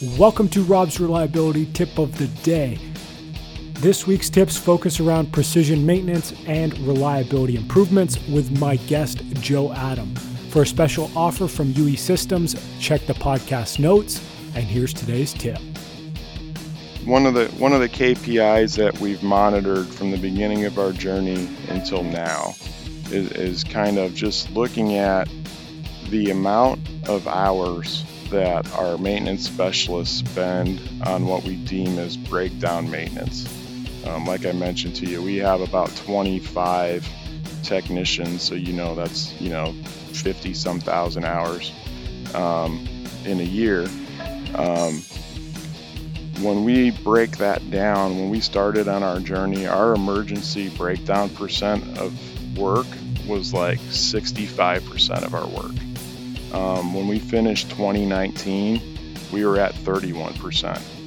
Welcome to Rob's Reliability Tip of the Day. This week's tips focus around precision maintenance and reliability improvements with my guest, Joe Adam. For a special offer from UE Systems, check the podcast notes, and here's today's tip. One of the one of the KPIs that we've monitored from the beginning of our journey until now is, is kind of just looking at the amount of hours that our maintenance specialists spend on what we deem as breakdown maintenance. Um, like I mentioned to you, we have about 25 technicians, so you know that's you know 50 some thousand hours um, in a year. Um, when we break that down, when we started on our journey, our emergency breakdown percent of work was like 65% of our work. Um, when we finished 2019, we were at 31%.